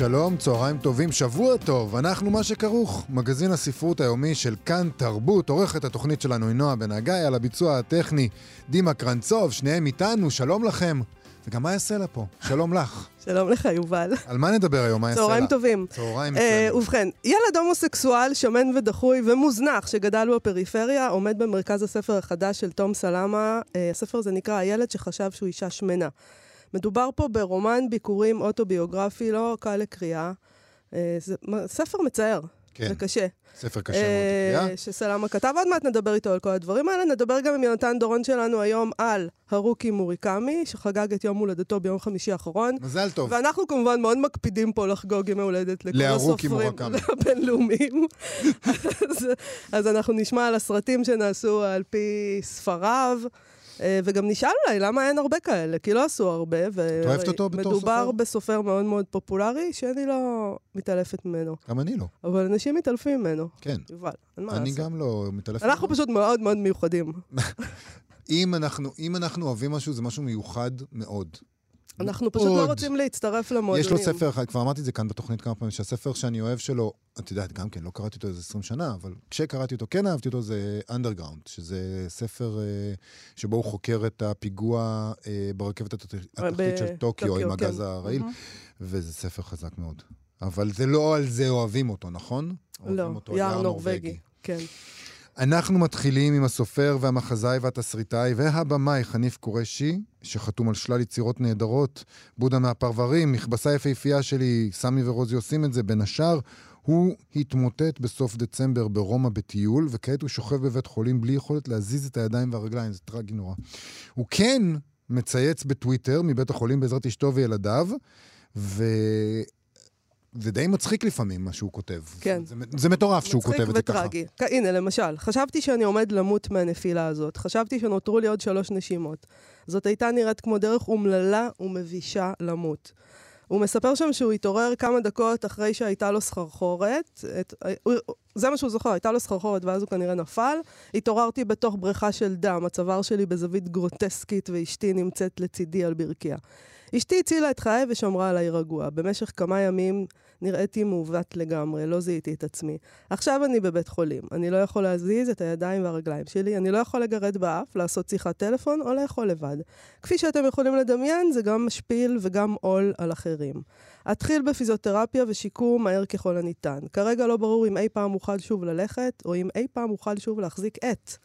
שלום, צהריים טובים, שבוע טוב, אנחנו מה שכרוך, מגזין הספרות היומי של כאן תרבות, עורכת התוכנית שלנו היא נועה בן הגיא, על הביצוע הטכני דימה קרנצוב, שניהם איתנו, שלום לכם. וגם מה יעשה לה פה? שלום לך. שלום לך, יובל. על מה נדבר היום? מה יעשה לה? צהריים טובים. צהריים אה, מצוינים. ובכן, ילד הומוסקסואל, שמן ודחוי ומוזנח, שגדל בפריפריה, עומד במרכז הספר החדש של תום סלמה. אה, הספר הזה נקרא הילד שחשב שהוא אישה שמנה. מדובר פה ברומן ביקורים אוטוביוגרפי, לא קל לקריאה. אה, זה ספר מצער, כן, זה קשה. ספר קשה אה, מאוד לקריאה. שסלמה כתב, עוד מעט נדבר איתו על כל הדברים האלה. נדבר גם עם יונתן דורון שלנו היום על הרוקי מוריקמי, שחגג את יום הולדתו ביום חמישי האחרון. מזל טוב. ואנחנו כמובן מאוד מקפידים פה לחגוג ימי הולדת לכל הסופרים. הבינלאומיים. אז, אז אנחנו נשמע על הסרטים שנעשו על פי ספריו. אה, וגם נשאל אולי למה אין הרבה כאלה, כי לא עשו הרבה. ו- אוהבת אותו בתור מדובר סופר? בסופר מאוד מאוד פופולרי, שאני לא מתעלפת ממנו. גם אני לא. אבל אנשים מתעלפים ממנו. כן. יובל, אין מה אני לעשות. גם לא מתעלף. אנחנו ממנו. פשוט מאוד מאוד מיוחדים. אם אנחנו, אם אנחנו אוהבים משהו, זה משהו מיוחד מאוד. אנחנו פשוט לא מאוד. רוצים להצטרף למועדונים. יש לו ספר אחד, כבר אמרתי את זה כאן בתוכנית כמה פעמים, שהספר שאני אוהב שלו, את יודעת, גם כן, לא קראתי אותו איזה 20 שנה, אבל כשקראתי אותו, כן אהבתי אותו, זה אנדרגראונד, שזה ספר אה, שבו הוא חוקר את הפיגוע אה, ברכבת התחתית של טוקיו עם כן. הגז הרעיל, מהמם. וזה ספר חזק מאוד. אבל זה לא על זה אוהבים אותו, נכון? לא, יער נורבגי. כן. אנחנו מתחילים עם הסופר והמחזאי והתסריטאי והבמאי חניף קורשי, שחתום על שלל יצירות נהדרות, בודה מהפרברים, מכבסה יפהפייה שלי, סמי ורוזי עושים את זה, בין השאר. הוא התמוטט בסוף דצמבר ברומא בטיול, וכעת הוא שוכב בבית חולים בלי יכולת להזיז את הידיים והרגליים, זה טרגי נורא. הוא כן מצייץ בטוויטר מבית החולים בעזרת אשתו וילדיו, ו... זה די מצחיק לפעמים, מה שהוא כותב. כן. זה, זה מטורף שהוא כותב את זה ככה. מצחיק וטרגי. הנה, למשל, חשבתי שאני עומד למות מהנפילה הזאת. חשבתי שנותרו לי עוד שלוש נשימות. זאת הייתה נראית כמו דרך אומללה ומבישה למות. הוא מספר שם שהוא התעורר כמה דקות אחרי שהייתה לו סחרחורת. את, הוא, זה מה שהוא זוכר, הייתה לו סחרחורת ואז הוא כנראה נפל. התעוררתי בתוך בריכה של דם, הצוואר שלי בזווית גרוטסקית ואשתי נמצאת לצידי על ברכיה. אשתי הצילה את חיי ושמרה עליי רגוע. במשך כמה ימים נראיתי מעוות לגמרי, לא זיהיתי את עצמי. עכשיו אני בבית חולים. אני לא יכול להזיז את הידיים והרגליים שלי, אני לא יכול לגרד באף, לעשות שיחת טלפון או לאכול לבד. כפי שאתם יכולים לדמיין, זה גם משפיל וגם עול על אחרים. אתחיל בפיזיותרפיה ושיקום מהר ככל הניתן. כרגע לא ברור אם אי פעם אוכל שוב ללכת, או אם אי פעם אוכל שוב להחזיק עט.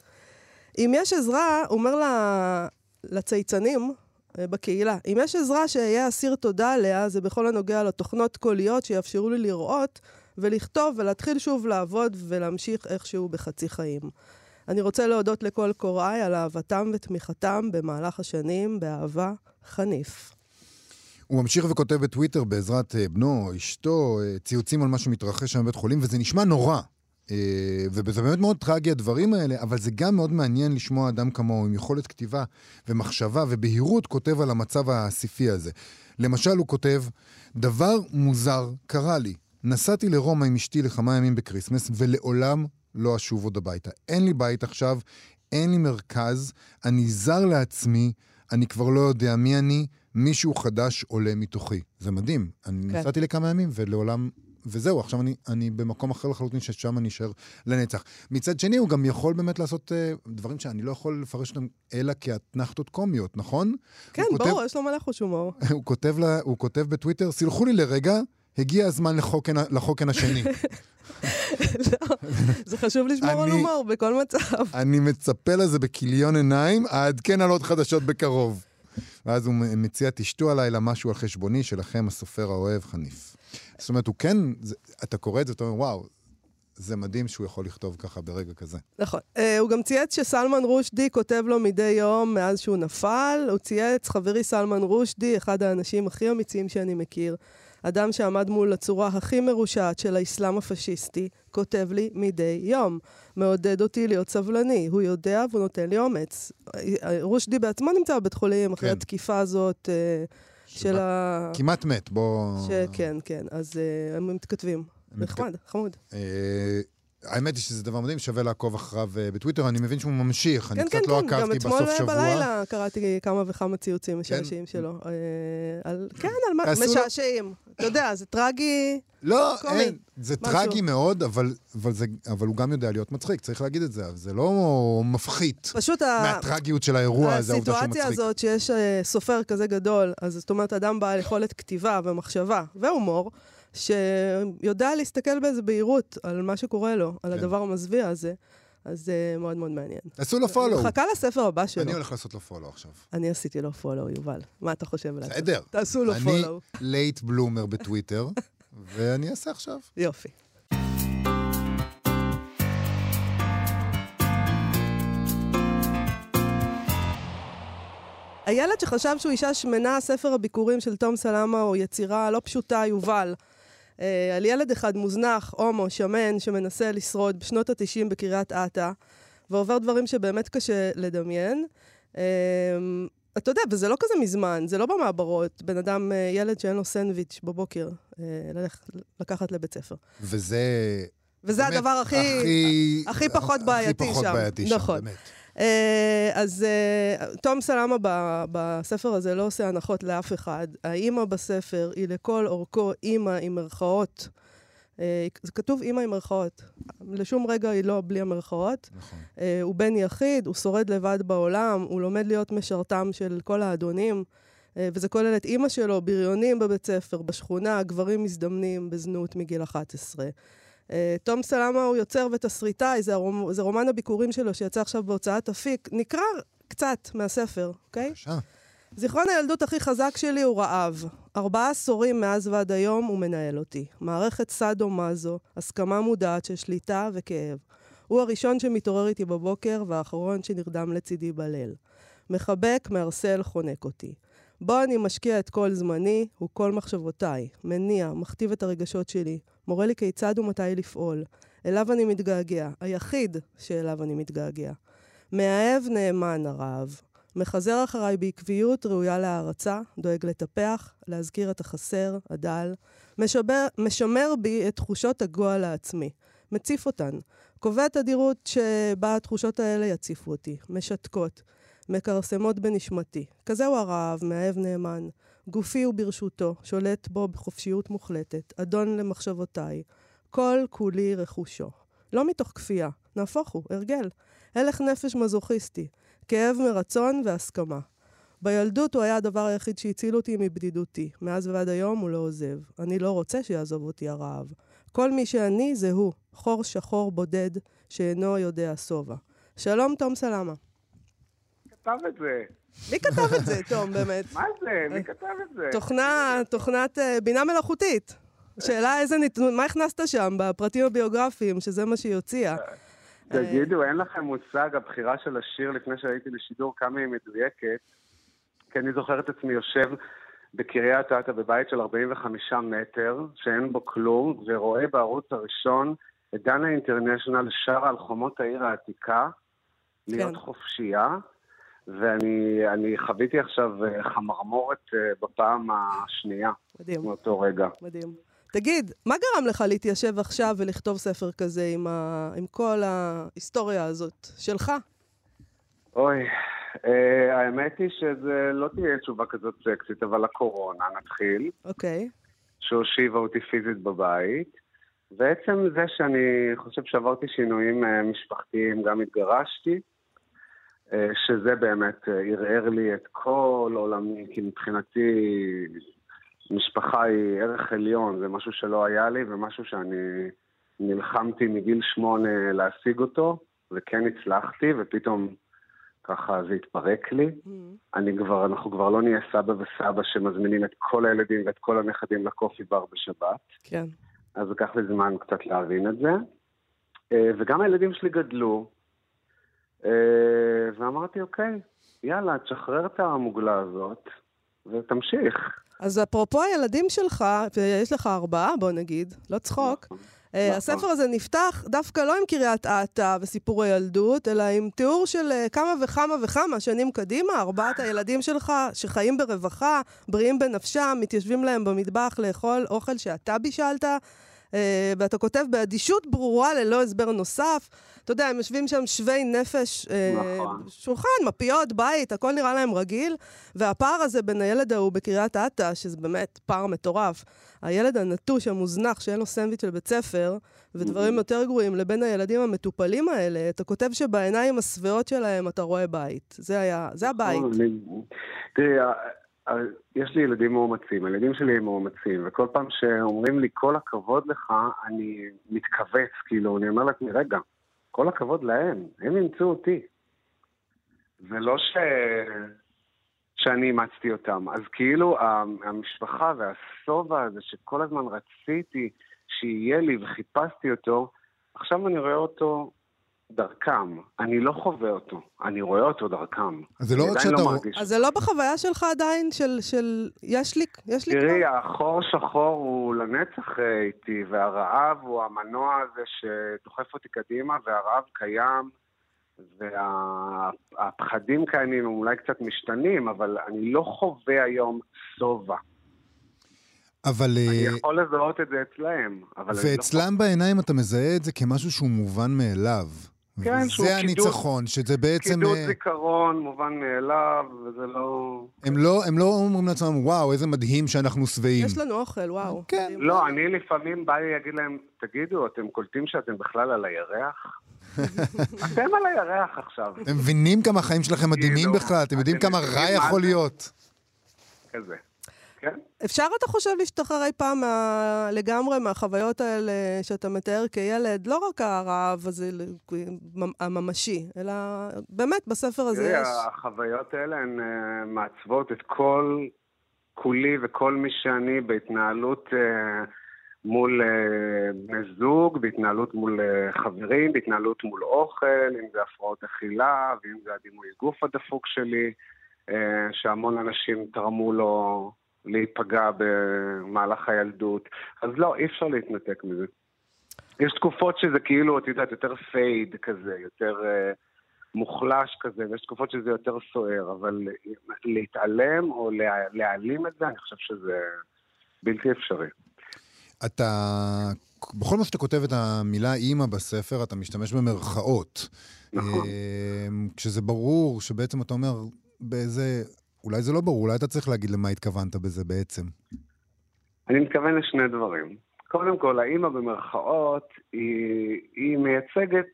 אם יש עזרה, אומר לה, לצייצנים, בקהילה. אם יש עזרה שאהיה אסיר תודה עליה, זה בכל הנוגע לתוכנות קוליות שיאפשרו לי לראות ולכתוב ולהתחיל שוב לעבוד ולהמשיך איכשהו בחצי חיים. אני רוצה להודות לכל קוראי על אהבתם ותמיכתם במהלך השנים, באהבה, חניף. הוא ממשיך וכותב בטוויטר בעזרת אה, בנו, אשתו, אה, ציוצים על מה שמתרחש שם בבית חולים, וזה נשמע נורא. אה, וזה באמת מאוד טרגי הדברים האלה, אבל זה גם מאוד מעניין לשמוע אדם כמוהו עם יכולת כתיבה ומחשבה ובהירות כותב על המצב הספי הזה. למשל, הוא כותב, דבר מוזר קרה לי. נסעתי לרומא עם אשתי לכמה ימים ב Christmas, ולעולם לא אשוב עוד הביתה. אין לי בית עכשיו, אין לי מרכז, אני זר לעצמי, אני כבר לא יודע מי אני, מישהו חדש עולה מתוכי. זה מדהים. אני כן. נסעתי לכמה ימים ולעולם... וזהו, עכשיו אני, אני במקום אחר לחלוטין ששם אני אשאר לנצח. מצד שני, הוא גם יכול באמת לעשות uh, דברים שאני לא יכול לפרש אותם אלא כאתנחתות קומיות, נכון? כן, הוא כותב- ברור, יש לו מלא חוש הומור. הוא כותב, לה, הוא כותב בטוויטר, סלחו לי לרגע, הגיע הזמן לחוקן, לחוקן השני. לא, זה חשוב לשמור על הומור בכל מצב. אני מצפה לזה בכיליון עיניים, אעדכן על עוד חדשות בקרוב. ואז הוא מציע, תשתו הלילה משהו על חשבוני שלכם, הסופר האוהב, חניף. זאת אומרת, הוא כן, זה, אתה קורא את זה, אתה אומר, וואו, זה מדהים שהוא יכול לכתוב ככה ברגע כזה. נכון. Uh, הוא גם צייץ שסלמן רושדי כותב לו מדי יום מאז שהוא נפל. הוא צייץ, חברי סלמן רושדי, אחד האנשים הכי אמיצים שאני מכיר. אדם שעמד מול הצורה הכי מרושעת של האסלאם הפשיסטי, כותב לי מדי יום. מעודד אותי להיות סבלני. הוא יודע והוא נותן לי אומץ. רושדי בעצמו נמצא בבית חולים אחרי כן. התקיפה הזאת אה, של ה... כמעט מת, בוא... שכן, כן. אז אה, הם מתכתבים. נחמד, חמוד. האמת היא שזה דבר מדהים, שווה לעקוב אחריו אה, בטוויטר, אני מבין שהוא ממשיך, אני כן, כן, קצת לא כן, גם עקבתי אתמול בסוף שבוע. כן? בלילה קראתי כמה וכמה ציוצים משעשעים שלו. אה, על- כן, על מה, משעשעים. אתה יודע, זה טרגי. לא, קומי, אין, זה משהו. טרגי מאוד, אבל, אבל, זה, אבל הוא גם יודע להיות מצחיק, צריך להגיד את זה, זה לא מפחית פשוט ה... מהטרגיות של האירוע הזה, העובדה שהוא מצחיק. הסיטואציה הזאת שיש אה, סופר כזה גדול, אז זאת אומרת, אדם בעל יכולת כתיבה ומחשבה והומור, שיודע להסתכל באיזה בהירות על מה שקורה לו, על כן. הדבר המזוויע הזה, אז זה מאוד מאוד מעניין. תעשו לו follow. מחכה לספר הבא שלו. אני הולך לעשות לו follow עכשיו. אני עשיתי לו follow, יובל. מה אתה חושב עליו? בסדר. תעשו לו אני follow. Late Bloomer בטוויטר, ואני אעשה עכשיו. יופי. הילד שחשב שהוא אישה שמנה, ספר הביקורים של תום סלמה הוא יצירה לא פשוטה, יובל. אה, על ילד אחד מוזנח, הומו, שמן, שמנסה לשרוד בשנות ה-90 בקריית אתא, ועובר דברים שבאמת קשה לדמיין. אה, אתה יודע, וזה לא כזה מזמן, זה לא במעברות. בן אדם, אה, ילד שאין לו סנדוויץ' בבוקר, אה, ללכת, לקחת לבית ספר. וזה... וזה באמת הדבר הכי... הכי... הכי פחות בעייתי הכי פחות שם. בעייתי שם, נכון. באמת. אה, אז אה, תום סלמה בספר הזה לא עושה הנחות לאף אחד. האימא בספר היא לכל אורכו אימא עם מירכאות. אה, זה כתוב אימא עם מירכאות. לשום רגע היא לא בלי המרכאות. נכון. הוא בן יחיד, הוא שורד לבד בעולם, הוא לומד להיות משרתם של כל האדונים. וזה כולל את אימא שלו, בריונים בבית ספר, בשכונה, גברים מזדמנים בזנות מגיל 11. אה, תום סלמה הוא יוצר ותסריטאי, זה, הרומ... זה רומן הביקורים שלו שיצא עכשיו בהוצאת אפיק. נקרא קצת מהספר, אוקיי? בבקשה. זיכרון הילדות הכי חזק שלי הוא רעב. ארבעה עשורים מאז ועד היום הוא מנהל אותי. מערכת סאדו-מאזו, הסכמה מודעת של שליטה וכאב. הוא הראשון שמתעורר איתי בבוקר והאחרון שנרדם לצידי בליל. מחבק, מערסל, חונק אותי. בו אני משקיע את כל זמני, הוא כל מחשבותיי. מניע, מכתיב את הרגשות שלי. מורה לי כיצד ומתי לפעול. אליו אני מתגעגע. היחיד שאליו אני מתגעגע. מאהב נאמן הרעב. מחזר אחריי בעקביות ראויה להערצה, דואג לטפח, להזכיר את החסר, הדל. משבר, משמר בי את תחושות הגועל העצמי. מציף אותן. קובע תדירות שבה התחושות האלה יציפו אותי. משתקות. מכרסמות בנשמתי. כזהו הרעב, מאהב נאמן. גופי הוא ברשותו, שולט בו בחופשיות מוחלטת, אדון למחשבותיי. כל כולי רכושו. לא מתוך כפייה, נהפוך הוא, הרגל. הלך נפש מזוכיסטי. כאב מרצון והסכמה. בילדות הוא היה הדבר היחיד שהציל אותי מבדידותי. מאז ועד היום הוא לא עוזב. אני לא רוצה שיעזוב אותי הרעב. כל מי שאני זה הוא, חור שחור בודד שאינו יודע שובע. שלום, תום סלמה. כתב את זה? מי כתב את זה, תום, באמת? מה זה? מי כתב את זה? תוכנה, תוכנת אה, בינה מלאכותית. שאלה איזה נתון, מה הכנסת שם בפרטים הביוגרפיים, שזה מה שהיא הוציאה? תגידו, אין לכם מושג, הבחירה של השיר לפני שהייתי בשידור, כמה היא מדויקת? כי אני זוכר את עצמי יושב בקריית אתא בבית של 45 מטר, שאין בו כלום, ורואה בערוץ הראשון את דנה אינטרנשיונל שרה על חומות העיר העתיקה, להיות כן. חופשייה, ואני אני חוויתי עכשיו אה, חמרמורת אה, בפעם השנייה מדהים, מאותו רגע. מדהים. תגיד, מה גרם לך להתיישב עכשיו ולכתוב ספר כזה עם, ה... עם כל ההיסטוריה הזאת שלך? אוי, אה, האמת היא שזה לא תהיה תשובה כזאת סקסית, אבל הקורונה, נתחיל, אוקיי, שהושיבה אותי פיזית בבית. ועצם זה שאני חושב שעברתי שינויים אה, משפחתיים, גם התגרשתי, שזה באמת אה, ערער לי את כל עולמי, כי מבחינתי משפחה היא ערך עליון, זה משהו שלא היה לי ומשהו שאני נלחמתי מגיל שמונה להשיג אותו, וכן הצלחתי, ופתאום ככה זה התפרק לי. אני כבר, אנחנו כבר לא נהיה סבא וסבא שמזמינים את כל הילדים ואת כל הנכדים לקופי בר בשבת. כן. אז לקח לי זמן קצת להבין את זה. אה, וגם הילדים שלי גדלו, אה, ואמרתי, אוקיי, יאללה, תשחרר את המוגלה הזאת ותמשיך. אז אפרופו הילדים שלך, ויש לך ארבעה, בוא נגיד, לא צחוק, נכון. אה, נכון. הספר הזה נפתח דווקא לא עם קריית אתא וסיפורי ילדות, אלא עם תיאור של אה, כמה וכמה וכמה שנים קדימה, ארבעת הילדים שלך שחיים ברווחה, בריאים בנפשם, מתיישבים להם במטבח לאכול אוכל שאתה בישלת. אה, ואתה כותב באדישות ברורה ללא הסבר נוסף. אתה יודע, הם יושבים שם שווי נפש, אה, נכון. שולחן, מפיות, בית, הכל נראה להם רגיל. והפער הזה בין הילד ההוא בקריית אתא, שזה באמת פער מטורף, הילד הנטוש, המוזנח, שאין לו סנדוויץ' של בית ספר, ודברים יותר גרועים, לבין הילדים המטופלים האלה, אתה כותב שבעיניים השבעות שלהם אתה רואה בית. זה היה, זה הבית. נכון, יש לי ילדים מאומצים, הילדים שלי הם מאומצים, וכל פעם שאומרים לי כל הכבוד לך, אני מתכווץ, כאילו, אני אומר לעצמי, רגע, כל הכבוד להם, הם אימצו אותי. זה לא ש... שאני אימצתי אותם. אז כאילו המשפחה והשובע הזה שכל הזמן רציתי שיהיה לי וחיפשתי אותו, עכשיו אני רואה אותו דרכם. אני לא חווה אותו, אני רואה אותו דרכם. אז זה לא אני רק שאתה... מרגיש אז זה לא בחוויה שלך עדיין של, של יש לי, יש לי תראי, החור שחור הוא לנצח אה, איתי, והרעב הוא המנוע הזה שדוחף אותי קדימה, והרעב קיים, והפחדים קיימים, הם אולי קצת משתנים, אבל אני לא חווה היום שובע. אבל... אני אה, יכול לזהות את זה אצלם, אבל אני לא ואצלם בעיניים אתה מזהה את זה כמשהו שהוא מובן מאליו. כן, שהוא וזה קידוש- הניצחון, שזה בעצם... קידוד אה, זיכרון מובן מאליו, וזה לא... הם לא, הם לא אומרים לעצמם, וואו, איזה מדהים שאנחנו שבעים. יש לנו אוכל, וואו. כן. לא, אני לפעמים בא לי להגיד להם, תגידו, אתם קולטים שאתם בכלל על הירח? אתם על הירח עכשיו. אתם מבינים כמה החיים שלכם מדהימים כאילו, בכלל? אתם יודעים כמה רע יכול זה? להיות? כזה. כן? אפשר, אתה חושב, להשתחרר אי פעם מה... לגמרי מהחוויות האלה שאתה מתאר כילד, לא רק הרעב הזה הממשי, אלא באמת בספר הזה תראי, יש... החוויות האלה הן אה, מעצבות את כל כולי וכל מי שאני בהתנהלות אה, מול אה, בני זוג, בהתנהלות מול חברים, בהתנהלות מול אוכל, אם זה הפרעות אכילה, ואם זה הדימוי גוף הדפוק שלי, שהמון אנשים תרמו לו להיפגע במהלך הילדות. אז לא, אי אפשר להתנתק מזה. יש תקופות שזה כאילו, את יודעת, יותר פייד כזה, יותר אה, מוחלש כזה, ויש תקופות שזה יותר סוער, אבל להתעלם או לה, להעלים את זה, אני חושב שזה בלתי אפשרי. אתה, בכל מה שאתה כותב את המילה אימא בספר, אתה משתמש במרכאות. נכון. אה, כשזה ברור שבעצם אתה אומר, באיזה... אולי זה לא ברור, אולי אתה צריך להגיד למה התכוונת בזה בעצם. אני מתכוון לשני דברים. קודם כל, האימא במרכאות היא, היא מייצגת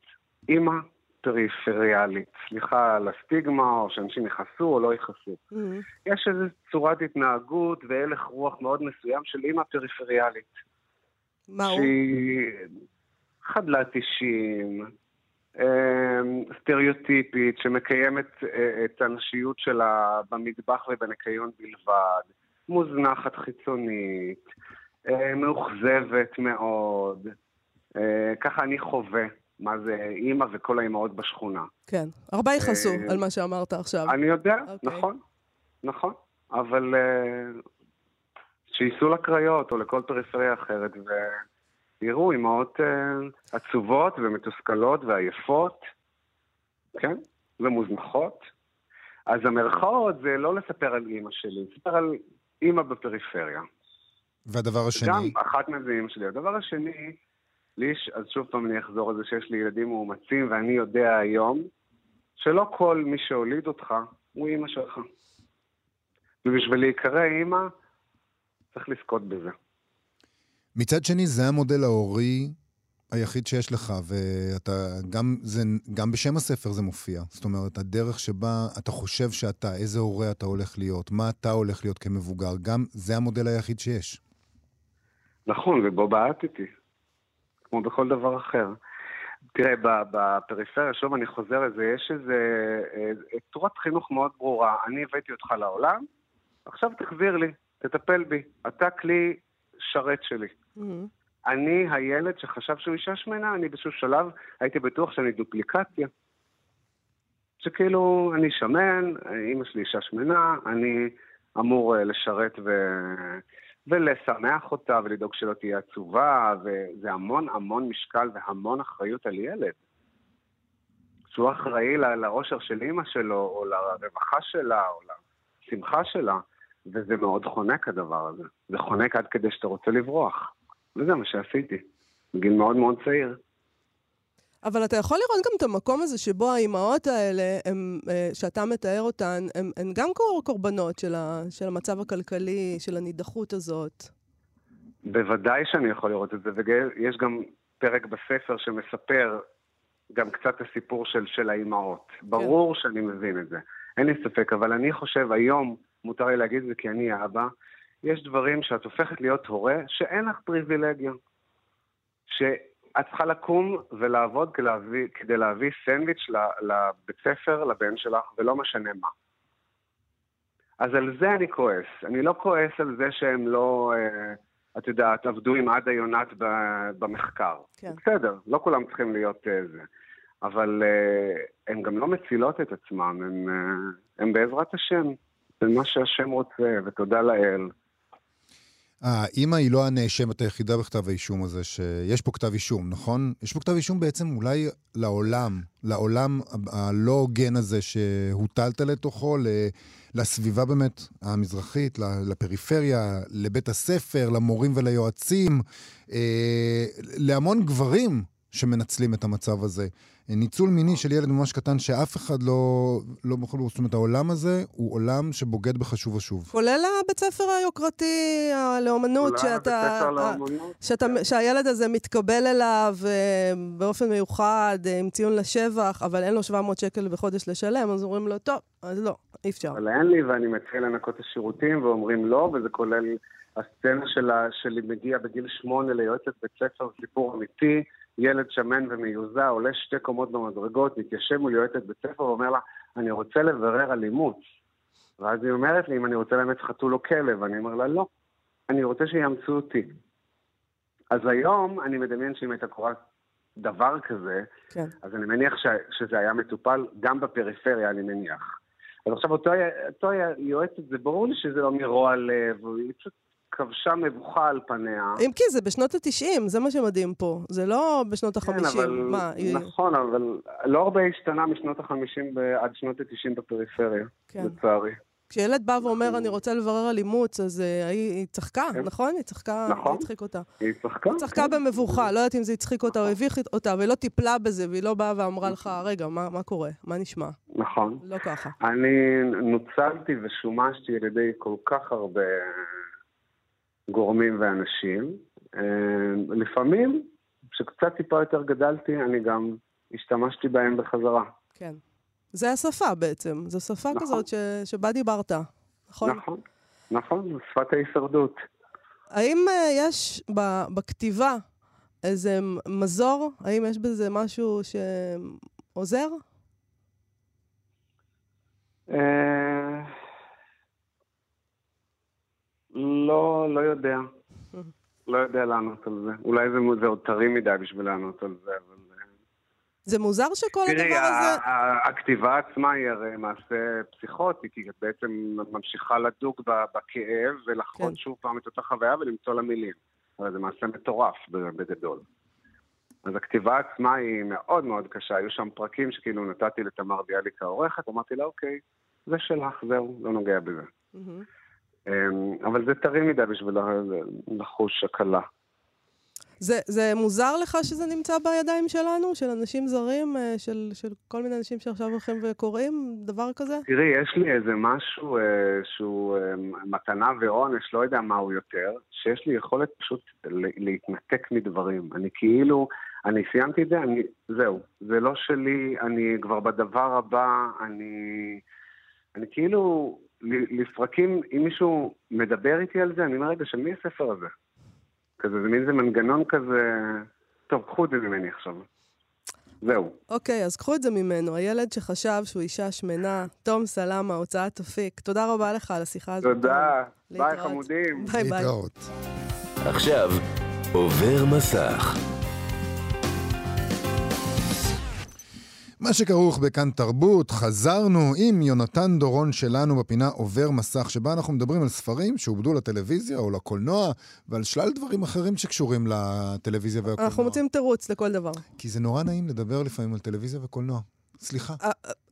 אימא פריפריאלית. סליחה על הסטיגמה, או שאנשים יכעסו או לא יכעסו. Mhm. יש איזו צורת התנהגות והלך רוח מאוד מסוים של אימא פריפריאלית. מה הוא? שהיא חדלת אישים, סטריאוטיפית, שמקיימת אה, את הנשיות שלה במטבח ובניקיון בלבד, מוזנחת חיצונית, אה, מאוכזבת מאוד. אה, ככה אני חווה מה זה אימא וכל האימהות בשכונה. כן. הרבה יכעסו על מה שאמרת עכשיו. אני יודע, אוקיי. נכון, נכון, אבל שייסעו לקריות או לכל פריפריה אחרת ויראו אמהות אה, עצובות ומתוסכלות ועייפות, כן, ומוזנחות. אז המרכאות זה לא לספר על אימא שלי, לספר על אימא בפריפריה. והדבר השני, גם אחת מהן זה אימא שלי. הדבר השני, לי אז שוב פעם אני אחזור על זה שיש לי ילדים מאומצים, ואני יודע היום שלא כל מי שהוליד אותך הוא אימא שלך. ובשביל להיקרא אימא, צריך לזכות בזה. מצד שני, זה המודל ההורי היחיד שיש לך, ואתה, גם, זה, גם בשם הספר זה מופיע. זאת אומרת, הדרך שבה אתה חושב שאתה, איזה הורה אתה הולך להיות, מה אתה הולך להיות כמבוגר, גם זה המודל היחיד שיש. נכון, ובו בעטתי, כמו בכל דבר אחר. תראה, בפריפריה, שוב אני חוזר לזה, יש איזה אה, צורת חינוך מאוד ברורה. אני הבאתי אותך לעולם, עכשיו תחזיר לי, תטפל בי. אתה כלי שרת שלי. Mhm. אני הילד שחשב שהוא אישה שמנה, אני באיזשהו שלב הייתי בטוח שאני דופליקציה. שכאילו, אני שמן, אימא שלי אישה שמנה, אני אמור אה, לשרת ו... ולשמח אותה ולדאוג שלא תהיה עצובה, וזה המון המון משקל והמון אחריות על ילד. שהוא אחראי לאושר של אימא שלו, או לרווחה שלה, או לשמחה שלה, וזה מאוד חונק הדבר הזה. זה חונק עד כדי שאתה רוצה לברוח. וזה מה שעשיתי, בגיל מאוד מאוד צעיר. אבל אתה יכול לראות גם את המקום הזה שבו האימהות האלה, הם, אה, שאתה מתאר אותן, הן, הן גם קורבנות של, ה, של המצב הכלכלי, של הנידחות הזאת. בוודאי שאני יכול לראות את זה, ויש גם פרק בספר שמספר גם קצת הסיפור של, של האימהות. כן. ברור שאני מבין את זה, אין לי ספק, אבל אני חושב היום, מותר לי להגיד את זה כי אני האבא, יש דברים שאת הופכת להיות הורה שאין לך פריבילגיה. שאת צריכה לקום ולעבוד כדי להביא, כדי להביא סנדוויץ' לבית ספר, לבן שלך, ולא משנה מה. אז על זה אני כועס. אני לא כועס על זה שהם לא, אה, את יודעת, עבדו עם עדה יונת במחקר. כן. בסדר, לא כולם צריכים להיות אה, זה. אבל אה, הן גם לא מצילות את עצמן, הן בעזרת השם. זה מה שהשם רוצה, ותודה לאל. האימא היא לא הנאשמת היחידה בכתב האישום הזה, שיש פה כתב אישום, נכון? יש פה כתב אישום בעצם אולי לעולם, לעולם הלא הוגן הזה שהוטלת לתוכו, לסביבה באמת המזרחית, לפריפריה, לבית הספר, למורים וליועצים, אה, להמון גברים שמנצלים את המצב הזה. ניצול מיני של ילד ממש קטן שאף אחד לא, לא בכל זאת אומרת, העולם הזה הוא עולם שבוגד בך שוב ושוב. כולל הבית ספר היוקרתי לאומנות, שאתה, שאתה, שהילד הזה מתקבל אליו אה, באופן מיוחד, אה, עם ציון לשבח, אבל אין לו 700 שקל בחודש לשלם, אז אומרים לו, טוב, אז לא, אי אפשר. אבל אין לי, ואני מתחיל לנקות את השירותים, ואומרים לא, וזה כולל הסצנה שלה, שלי מגיע בגיל שמונה ליועצת בית ספר, סיפור אמיתי. ילד שמן ומיוזע עולה שתי קומות במדרגות, מתיישב מול יועצת בית ספר ואומר לה, אני רוצה לברר על אימוץ. ואז היא אומרת לי, אם אני רוצה לאמץ חתול או כלב, אני אומר לה, לא, אני רוצה שיאמצו אותי. אז היום אני מדמיין שאם הייתה קוראת דבר כזה, כן. אז אני מניח ש, שזה היה מטופל גם בפריפריה, אני מניח. אז עכשיו אותו, אותו יועצת, זה ברור לי שזה לא מרוע לב, היא פשוט כבשה מבוכה על פניה. אם כי זה בשנות ה-90, זה מה שמדהים פה. זה לא בשנות ה-50. כן, אבל... מה, נכון, היא... אבל לא הרבה השתנה משנות ה-50 עד שנות ה-90 בפריפריה, כן. לצערי. כשילד בא ואומר, אני רוצה לברר על אימוץ, אז uh, היא צחקה, כן. נכון? היא צחקה, נכון. היא הצחיק אותה. היא צחקה. היא צחקה כן. במבוכה, לא יודעת אם זה הצחיק אותה או הביך אותה, והיא לא טיפלה בזה, והיא לא באה ואמרה לך, רגע, מה, מה קורה? מה נשמע? נכון. לא ככה. אני נוצלתי ושומשתי על ידי כל כך הרבה גורמים ואנשים. אה, לפעמים, כשקצת טיפה יותר גדלתי, אני גם השתמשתי בהם בחזרה. כן. זה השפה בעצם, זו שפה נכון. כזאת ש... שבה דיברת, נכון? נכון, נכון, זו שפת ההישרדות. האם uh, יש ב... בכתיבה איזה מזור? האם יש בזה משהו שעוזר? Uh... לא, לא יודע. לא יודע לענות על זה. אולי זה, זה עוד טרי מדי בשביל לענות על זה, אבל... זה מוזר שכל תראי, הדבר הזה... תראי, הכתיבה עצמה היא הרי מעשה פסיכוטי, כי את בעצם ממשיכה לדוג בכאב ולחוות כן. שוב פעם את אותה חוויה ולמצוא לה מילים. זה מעשה מטורף בגדול. אז הכתיבה עצמה היא מאוד מאוד קשה. היו שם פרקים שכאילו נתתי לתמר ביאליק העורכת, אמרתי לה, אוקיי, זה שלך, זהו, לא נוגע בזה. Mm-hmm. אמ, אבל זה טרי מדי בשביל לחוש הקלה. זה, זה מוזר לך שזה נמצא בידיים שלנו, של אנשים זרים, אה, של, של כל מיני אנשים שעכשיו הולכים וקוראים, דבר כזה? תראי, יש לי איזה משהו אה, שהוא אה, מתנה ועונש, לא יודע מה הוא יותר, שיש לי יכולת פשוט להתנתק מדברים. אני כאילו, אני סיימתי את זה, אני, זהו, זה לא שלי, אני כבר בדבר הבא, אני, אני כאילו, לפרקים, אם מישהו מדבר איתי על זה, אני אומר, רגע, של מי הספר הזה? כזה, זה מין איזה מנגנון כזה, טוב, קחו את זה ממני עכשיו. זהו. אוקיי, אז קחו את זה ממנו. הילד שחשב שהוא אישה שמנה, תום סלמה, הוצאת אפיק. תודה רבה לך על השיחה הזאת. תודה. ביי, חמודים. ביי ביי. להתראות. עכשיו, עובר מסך. מה שכרוך בכאן תרבות, חזרנו עם יונתן דורון שלנו בפינה עובר מסך, שבה אנחנו מדברים על ספרים שעובדו לטלוויזיה או לקולנוע, ועל שלל דברים אחרים שקשורים לטלוויזיה והקולנוע. אנחנו מוצאים תירוץ לכל דבר. כי זה נורא נעים לדבר לפעמים על טלוויזיה וקולנוע. סליחה.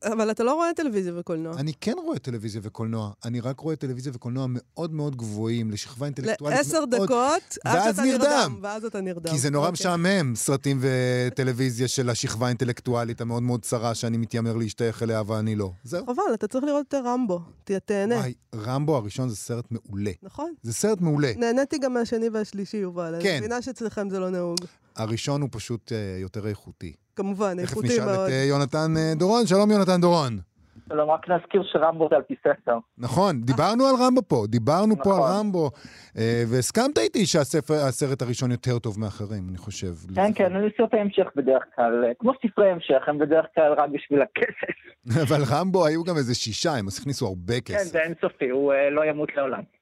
אבל אתה לא רואה טלוויזיה וקולנוע. אני כן רואה טלוויזיה וקולנוע, אני רק רואה טלוויזיה וקולנוע מאוד מאוד גבוהים, לשכבה אינטלקטואלית מאוד... לעשר דקות, ואז שאתה נרדם. נרדם. ואז אתה נרדם. כי זה נורא אוקיי. משעמם, סרטים וטלוויזיה של השכבה האינטלקטואלית המאוד מאוד צרה שאני מתיימר להשתייך אליה ואני לא. זהו. חבל, אתה צריך לראות את רמבו. תהנה. וואי, רמבו הראשון זה סרט מעולה. נכון. זה סרט מעולה. נהניתי גם מהשני והשלישי, יובל. כן. אני מבינה שאצלכם זה לא נהוג. הראשון הוא פשוט אה, יותר איכותי. כמובן, תכף איכותי נשאל מאוד. את אה, יונתן אה, דורון. שלום יונתן דורון. שלום, רק נזכיר שרמבו זה על פי ספר. נכון, דיברנו על רמבו פה, דיברנו פה על נכון. רמבו, והסכמת איתי שהסרט הראשון יותר טוב מאחרים, אני חושב. כן, כן, אני סרטי המשך בדרך כלל, כמו ספרי המשך, הם בדרך כלל רק בשביל הכסף. אבל רמבו היו גם איזה שישה, הם הכניסו הרבה כן, כסף. זה אינסופי, הוא לא ימות לעולם.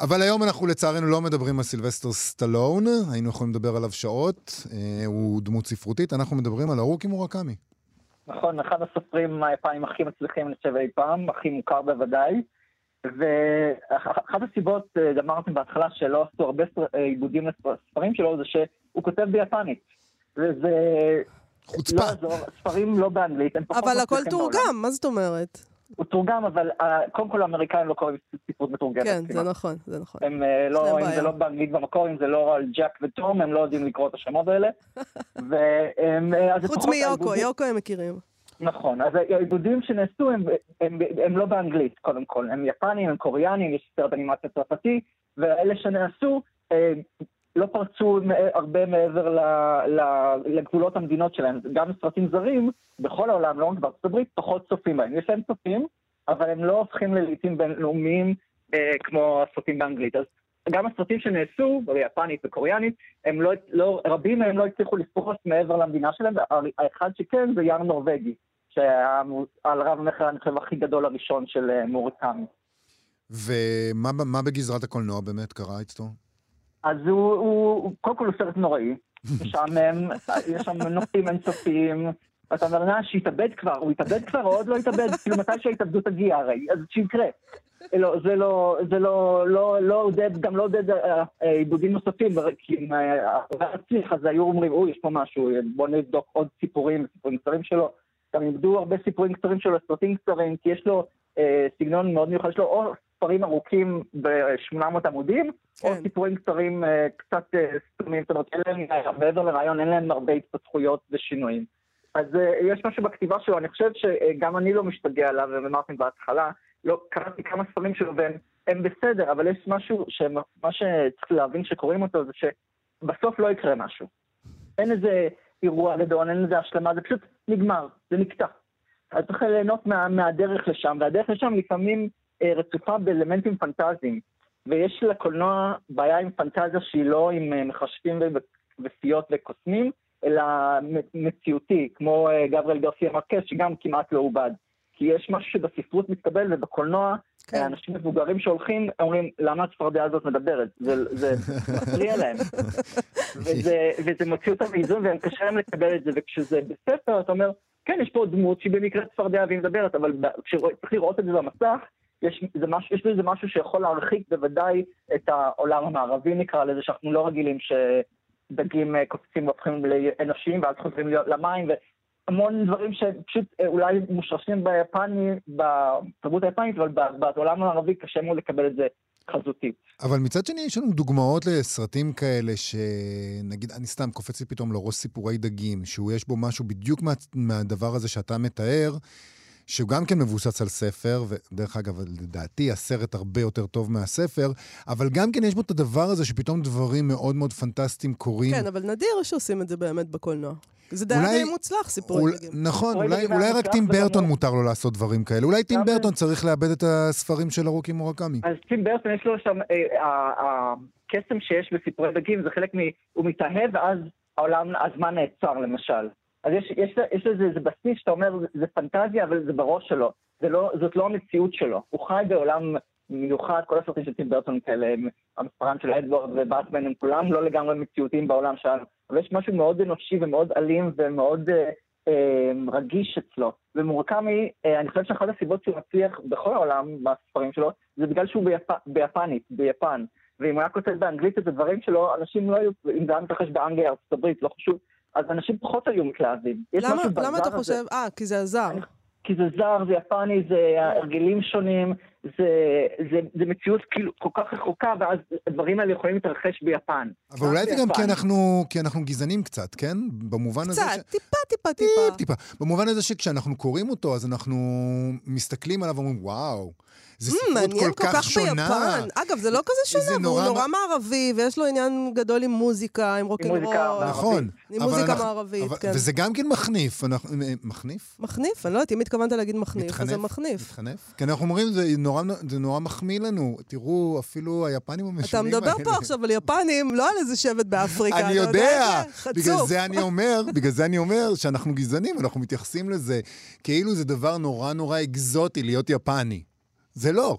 אבל היום אנחנו לצערנו לא מדברים על סילבסטר סטלון, היינו יכולים לדבר עליו שעות, אה, הוא דמות ספרותית, אנחנו מדברים על הרוקי מורקמי. נכון, אחד הסופרים היפנים הכי מצליחים, אני חושב, אי פעם, הכי מוכר בוודאי. ואחת הסיבות, אה, גם אמרתם בהתחלה, שלא עשו הרבה אה, עיבודים לספרים שלו, זה שהוא כותב ביפנית. וזה חוצפה. לא יעזור, ספרים לא באנגלית, הם פחות אבל הכל. תורגם, מה זאת אומרת? הוא תורגם, אבל אה, קודם כל האמריקאים לא קוראים ספרות מתורגמת. כן, כמעט. זה נכון, זה נכון. הם אה, לא, אם. זה לא באנגלית במקור, אם זה לא על ג'ק וטום, הם לא יודעים לקרוא את השמות האלה. והם, אה, חוץ מיוקו, יוקו הם מכירים. נכון, אז העיבודים שנעשו הם, הם, הם לא באנגלית, קודם כל. הם יפנים, הם קוריאנים, יש סרט אנימציה צרפתי, ואלה שנעשו לא פרצו הרבה מעבר לגבולות המדינות שלהם. גם סרטים זרים, בכל העולם, לא רק בארצות הברית, פחות צופים בהם. יש להם צופים, אבל הם לא הופכים ללעיתים בינלאומיים אה, כמו הסרטים באנגלית. אז גם הסרטים שנעשו, ביפנית וקוריאנית, הם לא, לא, רבים מהם לא הצליחו לפרוס מעבר למדינה שלהם, והאחד שכן זה ים נורבגי, שהיה על רב המכר, אני חושב, הכי גדול הראשון של אה, מוריקמי. ומה בגזרת הקולנוע באמת קרה איתו? אז הוא, הוא, קודם כל הוא סרט נוראי, משעמם, יש שם נופים אינסופיים, ואתה אומר, נא, שיתאבד כבר, הוא יתאבד כבר או עוד לא יתאבד, כאילו מתי שההתאבדות תגיע הרי, אז שיקרה. לא, זה לא, זה לא, לא, לא עודד, גם לא עודד אה, אה, עיבודים נוספים, כי אם אה, היה מצליח, אז היו אומרים, אוי, יש פה משהו, בוא נבדוק עוד סיפורים, סיפורים קצרים שלו. גם איבדו הרבה סיפורים קצרים שלו, סרטים קצרים, כי יש לו אה, סגנון מאוד מיוחד, יש לו או ספרים ארוכים ב-800 עמודים, או כן. סיפורים קצרים אה, קצת אה, סתומים, זאת אומרת, אין להם, אה, מעבר לרעיון, אין להם הרבה התפתחויות ושינויים. אז יש משהו בכתיבה שלו, אני חושב שגם אני לא משתגע עליו, ואמרתי בהתחלה, לא, קראתי כמה ספרים שלו והם הם בסדר, אבל יש משהו, שמה שצריך להבין שקוראים אותו, זה שבסוף לא יקרה משהו. אין איזה אירוע גדול, אין איזה השלמה, זה פשוט נגמר, זה נקטע. אז צריך ליהנות מה, מהדרך לשם, והדרך לשם לפעמים רצופה באלמנטים פנטזיים. ויש לקולנוע בעיה עם פנטזיה שהיא לא עם אה, מכשפים ו- ופיות וקוסמים, אלא מציאותי, כמו אה, גבריאל גרסיה מרקס, שגם כמעט לא עובד. כי יש משהו שבספרות מתקבל, ובקולנוע, כן. אנשים מבוגרים שהולכים, אומרים, למה הצפרדע הזאת מדברת? זה, זה מפריע להם. וזה, וזה מוציא אותם מאיזון, והם קשה להם לקבל את זה, וכשזה בספר, אתה אומר, כן, יש פה דמות שהיא במקרה צפרדע והיא מדברת, אבל כשצריך לראות את זה במסך, יש, זה משהו, יש בזה משהו שיכול להרחיק בוודאי את העולם המערבי, נקרא לזה, שאנחנו לא רגילים שדגים אה, קופצים והופכים לאנושיים, ואז חוזרים למים, והמון דברים שפשוט אה, אולי מושרשים ביפני, בתרבות היפנית, אבל בעולם המערבי קשה מאוד לקבל את זה חזותית. אבל מצד שני, יש לנו דוגמאות לסרטים כאלה שנגיד, אני סתם קופץ לי פתאום לראש סיפורי דגים, שהוא יש בו משהו בדיוק מה, מהדבר הזה שאתה מתאר, שהוא גם כן מבוסס על ספר, ודרך אגב, לדעתי הסרט הרבה יותר טוב מהספר, אבל גם כן יש בו את הדבר הזה שפתאום דברים מאוד מאוד פנטסטיים קורים. כן, אבל נדיר שעושים את זה באמת בקולנוע. זה די אולי- מוצלח, סיפורי אול-. נכון, אולי, אולי היה רק טים ברטון מותר לו לעשות דברים כאלה. אולי טים ברטון צריך לאבד את הספרים של הרוקי מורקמי. אז טים ברטון יש לו שם, אה, הקסם שיש בספרי דגים זה חלק מ... הוא מתאהב ואז העולם, הזמן נעצר למשל. אז יש, יש, יש לזה איזה בסיס שאתה אומר, זה, פנטזיה, אבל זה בראש שלו. זה לא, זאת לא המציאות שלו. הוא חי בעולם מיוחד, כל הסרטים של טים ברטון כאלה, המספרן של אדוורד ובטמן, הם כולם לא לגמרי מציאותיים בעולם שלנו. אבל יש משהו מאוד אנושי ומאוד אלים ומאוד אה, אה, רגיש אצלו. ומורקמי, אה, אני חושב שאחת הסיבות שהוא מצליח בכל העולם בספרים שלו, זה בגלל שהוא ביפ... ביפנית, ביפן. ואם הוא היה כותב באנגלית את הדברים שלו, אנשים לא היו, אם זה היה מתרחש באנגליה, ארצות הברית, לא חשוב, אז אנשים פחות היו מתלהבים. למה, למה אתה. חושב? אה, כי זה הזר. כי זה זר, זה יפני, זה הרגלים שונים, זה, זה, זה מציאות כאילו כל כך רחוקה, ואז הדברים האלה יכולים להתרחש ביפן. אבל אולי זה גם. כי אנחנו, כי אנחנו גזענים קצת, כן? במובן הזה... קצת, טיפה, טיפה, טיפה. טיפה. במובן הזה שכשאנחנו קוראים אותו, אז אנחנו מסתכלים עליו ואומרים, וואו, זו Hmm, ספרות מעניין כל כך שונה. ביפן. אגב, זה לא כזה זה שונה, והוא נורא נורא מ- מערבי, ויש לו עניין גדול עם מוזיקה, עם רוקנרול. מוזיקה מערבית. נכון. עם מוזיקה אנחנו- מערבית, אבל- כן. וזה גם כן מחניף. אנחנו- אה, מחניף? מחניף? אני לא יודעת, אם התכוונת להגיד מחניף, אז זה מחניף. מתחנף? כי אנחנו אומרים, זה נורא, זה נורא מחמיא לנו. תראו, אפילו היפנים אתה המשונים האלה. מדבר פה עכשיו על יפנים, לא על איזה שבט באפריקה. אני אתה יודע, זה? בגלל. זה אני אומר, בגלל זה אני אומר שאנחנו גזענים, אנחנו מתייחסים לזה כאילו זה דבר נורא נורא אקזוטי להיות יפני. זה לא.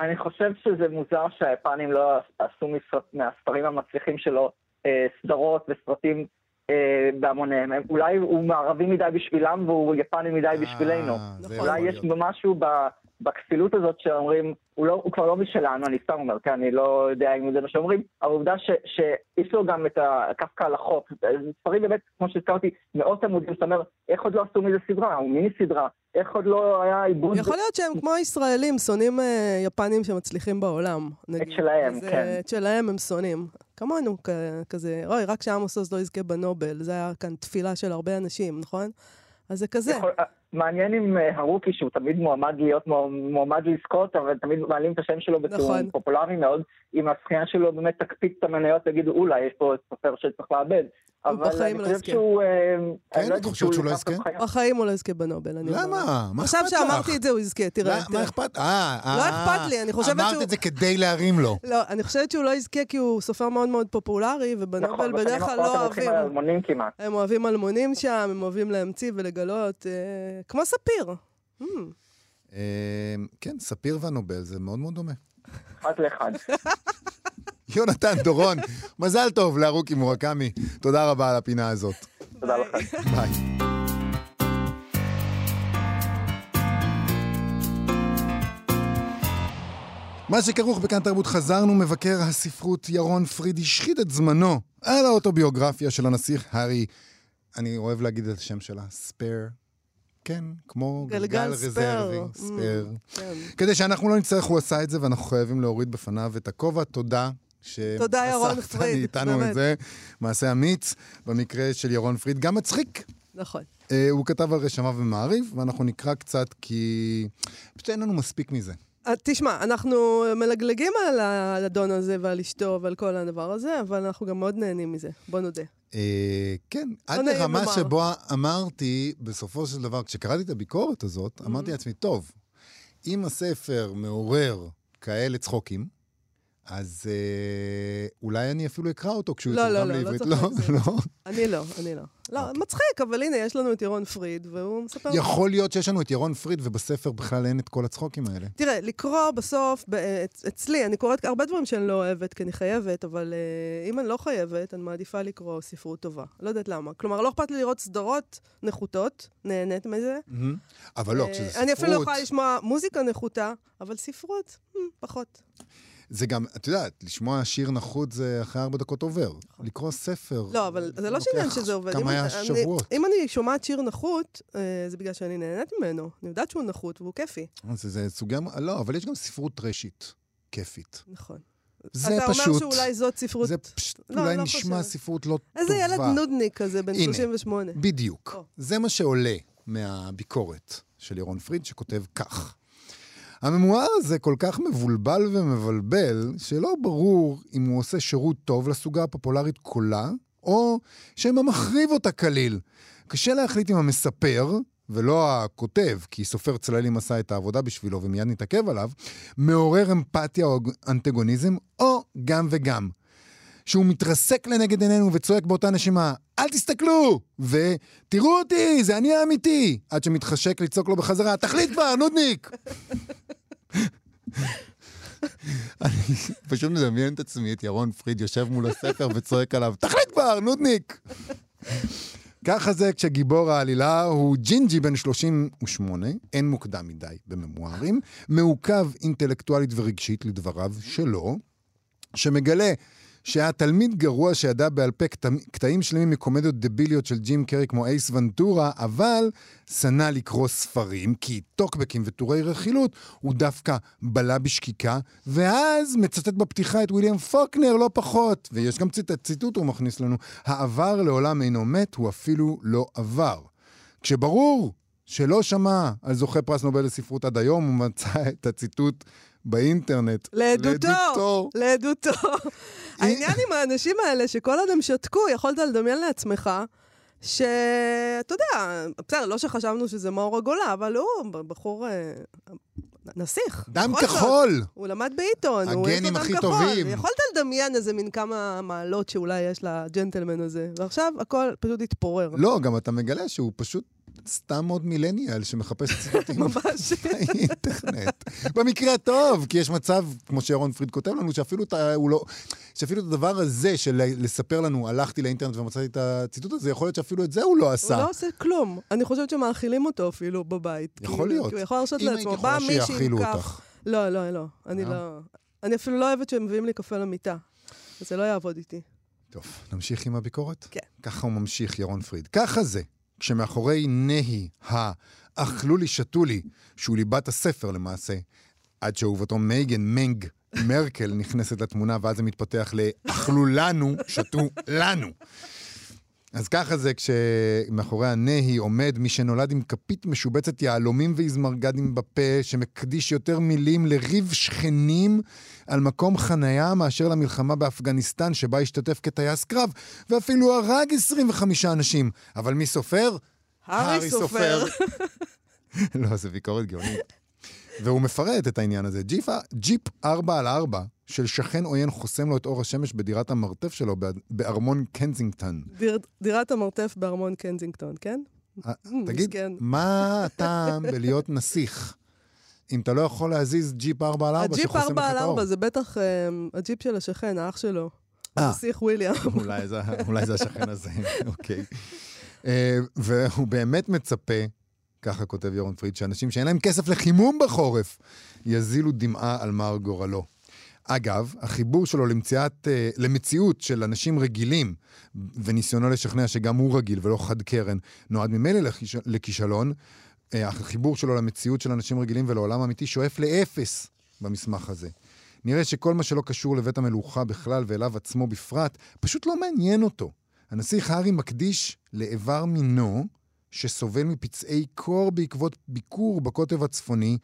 אני חושב שזה מוזר שהיפנים לא עשו מסרט, מהספרים המצליחים שלו אה, סדרות וסרטים אה, בהמוניהם. הם- אולי הוא מערבי מדי בשבילם והוא יפני מדי בשבילנו. אה, נכון. יכול אולי יש משהו ב- בכפילות הזאת שאומרים, הוא, לא, הוא כבר לא משלנו, אני סתם אומר, כן, אני לא יודע אם זה מה שאומרים, העובדה שיש לו גם את הקפקא על החוק, ספרים באמת, כמו שהזכרתי, מאות עמודים, זאת אומרת, איך עוד לא עשו מזה סדרה, הוא מיני סדרה, איך עוד לא היה עיבוד... יכול להיות שהם כמו הישראלים, שונאים אה, יפנים שמצליחים בעולם. נגיד. שלהם, אז, אה, כן. את שלהם הם שונאים. כמונו, כ- כזה, אוי, רק שעמוס עוז לא יזכה בנובל, זה היה כאן תפילה של הרבה אנשים, נכון? אז זה כזה. יכול, מעניין עם אה, הרוקי, שהוא תמיד מועמד להיות מועמד- לזכות, אבל תמיד מעלים את השם שלו בתיאום נכון. פופולרי מאוד. אם הזכייה שלו באמת תקפיץ את המניות, תגידו, אולי יש פה סופר שצריך לאבד. אבל אני לא חושב. שהוא... אה, כן, לא את חושבת שהוא לא יזכה? בחיים הוא לא יזכה בנובל, אני אומרת. למה? מה עכשיו אכפת לך? שאמרתי את זה, הוא יזכה, תראה. מה-. מה אכפת? אה, אה. לא אכפת לי, אני חושבת אמרת שהוא- את זה כדי להרים לו. לא, אני חושבת שהוא לא יזכה כי הוא סופר מאוד מאוד פופולרי, ובנובל נכון, בדרך בשנים כלל האחרונות לא הם הולכים אוהבים. על אלמונים כמעט. הם אוהבים אלמונים שם, הם אוהבים להמציא ולגלות, אה, כמו ספיר. Hmm. אה, כן, ספיר והנובל זה מאוד מאוד דומה. אחד לאחד. יונתן דורון, מזל טוב להרוקי מורקמי. תודה רבה על הפינה הזאת. תודה לכם. ביי. מה שכרוך בכאן תרבות חזרנו, מבקר הספרות ירון פריד השחית את זמנו על האוטוביוגרפיה של הנסיך הארי, אני אוהב להגיד את השם שלה, Spare. כן, כמו גלגל גלגל spare. רזרבי, Mm. Spare. כן. כדי שאנחנו לא נצטרך, הוא עשה את זה, ואנחנו חייבים להוריד בפניו את הכובע. תודה. תודה, ירון פריד, מאיתנו באמת. את זה. מעשה אמיץ, במקרה של ירון פריד, גם מצחיק. נכון. אה, הוא כתב על רשמה ומעריב, ואנחנו נקרא קצת כי פשוט אין לנו מספיק מזה. אה, תשמע, אנחנו מלגלגים על האדון הזה ועל אשתו ועל כל הדבר הזה, אבל אנחנו גם מאוד נהנים מזה, בוא נודה. אה, כן, עד לרמה. שבו אמרתי, בסופו של דבר, כשקראתי את הביקורת הזאת, Mm-hmm. אמרתי לעצמי, טוב, אם הספר מעורר כאלה צחוקים, אז אה, אולי אני אפילו אקרא אותו כשהוא לא, לא, יתורגם לא, לא לעברית. צריך לא, להגזים. לא. אני לא, אני לא. לא, אוקיי. מצחיק, אבל הנה, יש לנו את ירון פריד, והוא מספר... יכול להיות שיש לנו את ירון פריד, ובספר בכלל אין את כל הצחוקים האלה. תראה, לקרוא בסוף, אצ- אצלי, אני קוראת הרבה דברים שאני לא אוהבת, כי אני חייבת, אבל uh, אם אני לא חייבת, אני מעדיפה לקרוא ספרות טובה. לא יודעת למה. כלומר, לא אכפת לי לראות סדרות נחותות, נהנית מזה. אבל לא, אה, כשזה ספרות... אני אפילו יכולה לשמוע מוזיקה נחותה, אבל ספרות, hmm, פחות. זה גם, את יודעת, לשמוע שיר נחות זה אחרי ארבע דקות עובר. לקרוא ספר... לא, אבל זה לא שעניין שזה עובד. כמה אני- שבועות. אם אני שומעת שיר נחות, אה, זה בגלל שאני נהנית ממנו. אני יודעת שהוא נחות והוא כיפי. זה, זה סוגי... לא, אבל יש גם ספרות טרשית, כיפית. נכון. זה אתה פשוט... אומר שאולי זאת ספרות... זה פשוט לא, אולי לא נשמע חושבת. ספרות לא איזה טובה. ילד נודניק כזה, בן הנה. 38. בדיוק. או. זה מה שעולה מהביקורת של ירון פריד, שכותב כך: הממואר הזה כל כך מבולבל ומבלבל, שלא ברור אם הוא עושה שירות טוב לסוגה הפופולרית כולה, או שמא מחריב אותה כליל. קשה להחליט אם המספר, ולא הכותב, כי סופר צללים עשה את העבודה בשבילו ומיד נתעכב עליו, מעורר אמפתיה או אנטגוניזם, או גם וגם. שהוא מתרסק לנגד עינינו וצועק באותה נשימה, אל תסתכלו! ותראו אותי, זה אני האמיתי! עד שמתחשק לצעוק לו בחזרה, תחליט כבר, נודניק! אני פשוט מדמיין את עצמי, את ירון פריד יושב מול הספר וצועק עליו, תחליט כבר, נודניק! ככה זה כשגיבור העלילה הוא ג'ינג'י בן 38, אין מוקדם מדי בממוארים, מעוכב אינטלקטואלית ורגשית לדבריו שלו, שמגלה שהיה תלמיד גרוע שידע בעל פה קטע- קטעים שלמים מקומדיות דביליות של ג'ים קרי כמו אייס ונטורה, אבל שנא לקרוא ספרים, כי טוקבקים וטורי רכילות הוא דווקא בלע בשקיקה, ואז מצטט בפתיחה את ויליאם פוקנר לא פחות, ויש גם ציט, ציטוט הוא מכניס לנו, העבר לעולם אינו מת, הוא אפילו לא עבר. כשברור שלא שמע על זוכה פרס נובל לספרות עד היום, הוא מצא את הציטוט באינטרנט. לעדותו. לעדותו. העניין עם האנשים האלה, שכל עוד הם שתקו, יכולת לדמיין לעצמך שאתה יודע, בסדר, לא שחשבנו שזה מאור הגולה, אבל הוא בחור אה, נסיך. דם. כחול! הוא למד בעיתון, הוא יש לו דם כחול. טובים. יכולת לדמיין איזה מין כמה מעלות שאולי יש לג'נטלמן הזה, ועכשיו הכל פשוט התפורר. לא, גם אתה מגלה שהוא פשוט סתם עוד מילניאל שמחפש ציטוטים ממש. באינטרנט. במקרה הטוב, כי יש מצב, כמו שירון פריד כותב לנו, שאפילו את, לא, שאפילו את הדבר הזה של לספר לנו, הלכתי לאינטרנט ומצאתי את הציטוט הזה, יכול להיות שאפילו את זה הוא לא עשה. הוא לא עושה כלום. אני חושבת שמאכילים אותו אפילו בבית. יכול להיות. הוא יכול להרשות אם היית לעצמו. יכולה בא מישהי עם שיאכילו. אותך. לא, לא, לא. אני לא? לא... אני אפילו לא אוהבת שהם מביאים לי קפה למיטה. זה לא יעבוד איתי. טוב, נמשיך עם הביקורת? כן. ככה הוא ממשיך, ירון פריד. ככה זה, כשמאחורי נהי ה"אכלו לי, שתו לי", שהוא ליבת הספר למעשה, עד שאהובתו מייגן מנג מרקל נכנסת לתמונה, ואז זה מתפתח ל"אכלו לנו, שתו לנו". אז ככה זה כשמאחורי הנהי עומד מי שנולד עם כפית משובצת יהלומים ואיזמרגדים בפה, שמקדיש יותר מילים לריב שכנים על מקום חנייה מאשר למלחמה באפגניסטן, שבה השתתף כטייס קרב, ואפילו הרג 25 אנשים. אבל מי סופר? הארי סופר. לא, זה ביקורת גאונית. והוא מפרט את העניין הזה. ג'יפ, ג'יפ 4 על 4 של שכן עוין חוסם לו את אור השמש בדירת המרתף שלו בארמון קנזינגטון. דיר- דירת המרתף בארמון קנזינגטון, כן? אה, Mm, תגיד, מסכן. מה הטעם בלהיות נסיך אם אתה לא יכול להזיז ג'יפ 4 על 4 הג'יפ שחוסם לך 4 על את האור? 4 זה בטח אה, הג'יפ של השכן, האח שלו. אה. הנסיך וויליאם. אולי זה, אולי זה השכן הזה, אוקיי. אה, והוא באמת מצפה, ככה כותב יורון פריד, שאנשים שאין להם כסף לחימום בחורף, יזילו דמעה על מר גורלו. אגב, החיבור שלו למציאת, אה, למציאות של אנשים רגילים, וניסיונו לשכנע שגם הוא רגיל ולא חד קרן, נועד ממילא לכיש- לכישלון. אה, החיבור שלו למציאות של אנשים רגילים ולעולם האמיתי שואף לאפס במסמך הזה. נראה שכל מה שלא קשור לבית המלוכה בכלל ואליו עצמו בפרט, פשוט לא מעניין אותו. הנסיך הארי מקדיש לאיבר מינו, שסובל מפצעי קור בעקבות ביקור בקוטב הצפוני,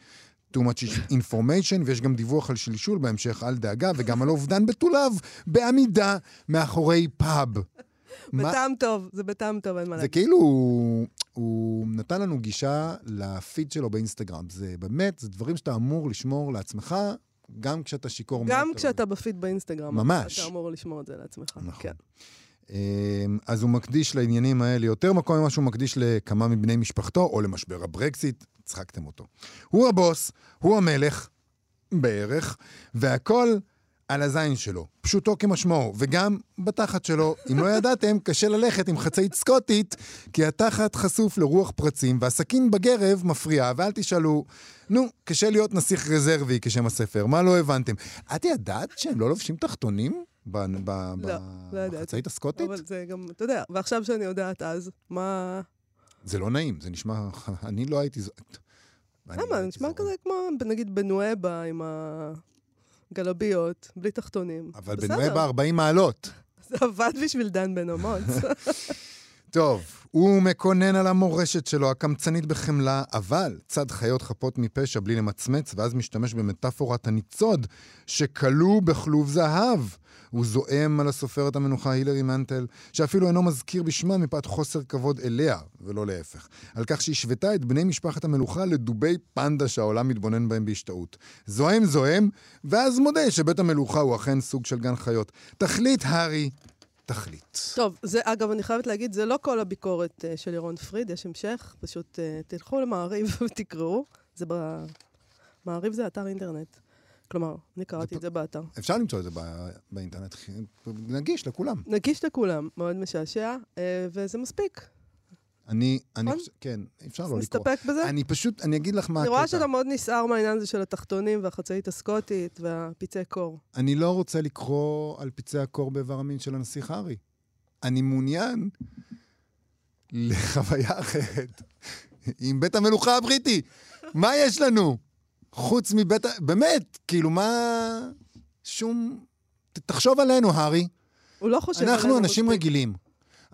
too much information, ויש גם דיווח על שלשול בהמשך, אל דאגה, וגם על אובדן בתוליו, בעמידה, מאחורי פאב. בטעם טוב, זה בטעם טוב, אין מה זה להגיד. כאילו, הוא, הוא נתן לנו גישה לפיד שלו באינסטגרם. זה באמת, זה דברים שאתה אמור לשמור לעצמך, גם כשאתה שיכור. גם. כשאתה בפיד באינסטגרם. ממש. אתה אמור לשמור את זה לעצמך. נכון. כן. אמ, אז הוא מקדיש לעניינים האלה יותר מקום ממה שהוא מקדיש לכמה מבני משפחתו, או למשבר הברקסיט, צחקתם אותו. הוא הבוס, הוא המלך, בערך, והכל על הזין שלו, פשוטו כמשמעו, וגם בתחת שלו. אם לא ידעתם, קשה ללכת עם חצאית סקוטית, כי התחת חשוף לרוח פרצים, והסכין בגרב מפריע, ואל תשאלו, נו, קשה להיות נסיך רזרבי כשם הספר, מה לא הבנתם? את ידעת שהם לא לובשים תחתונים? ב- ב- ב- לא, לא ידעתי. בחצאית הסקוטית? אבל זה גם, אתה יודע, ועכשיו שאני יודעת אז, מה... זה לא נעים, זה נשמע... אני לא הייתי... ז- אני לא למה? נשמע. כזה כמו, נגיד, בנואבה עם הגלביות, בלי תחתונים. אבל בסדר, בנואבה 40 מעלות. זה עבד בשביל דן בן אמוץ. טוב, הוא מקונן על המורשת שלו, הקמצנית בחמלה, אבל צד חיות חפות מפשע בלי למצמץ, ואז משתמש במטאפורת הניצוד שכלוא בכלוב זהב. הוא זועם על הסופרת המנוחה הילרי מנטל, שאפילו אינו מזכיר בשמה מפאת חוסר כבוד אליה, ולא להפך. על כך שהשוותה את בני משפחת המלוכה לדובי פנדה שהעולם מתבונן בהם בהשתאות. זועם זועם, ואז מודה שבית המלוכה הוא אכן סוג של גן חיות. תחליט, הארי, תחליט. טוב, זה, אגב, אני חייבת להגיד, זה לא כל הביקורת uh, של ירון פריד, יש המשך, פשוט uh, תלכו למעריב ותקראו. זה ב... מעריב זה אתר אינטרנט. כלומר, אני קראתי זה את זה באתר. אפשר למצוא את זה בא- באינטרנט, נגיש לכולם. נגיש לכולם, מאוד משעשע, uh, וזה מספיק. אני, אני נכון? כן, אפשר לא לקרוא. נסתפק בזה? אני פשוט, אני אגיד לך מה אני הקטע. רואה שאתה מאוד נסער מהעניין הזה של התחתונים והחצאית הסקוטית והפצעי קור. אני לא רוצה לקרוא על פצעי הקור באיבר המין של הנסיך הארי. אני מעוניין לחוויה אחרת עם בית המלוכה הבריטי. מה יש לנו? חוץ מבית ה... באמת, כאילו, מה... שום... תחשוב עלינו, הארי. הוא לא חושב עלינו אנחנו אנשים מספיק. רגילים.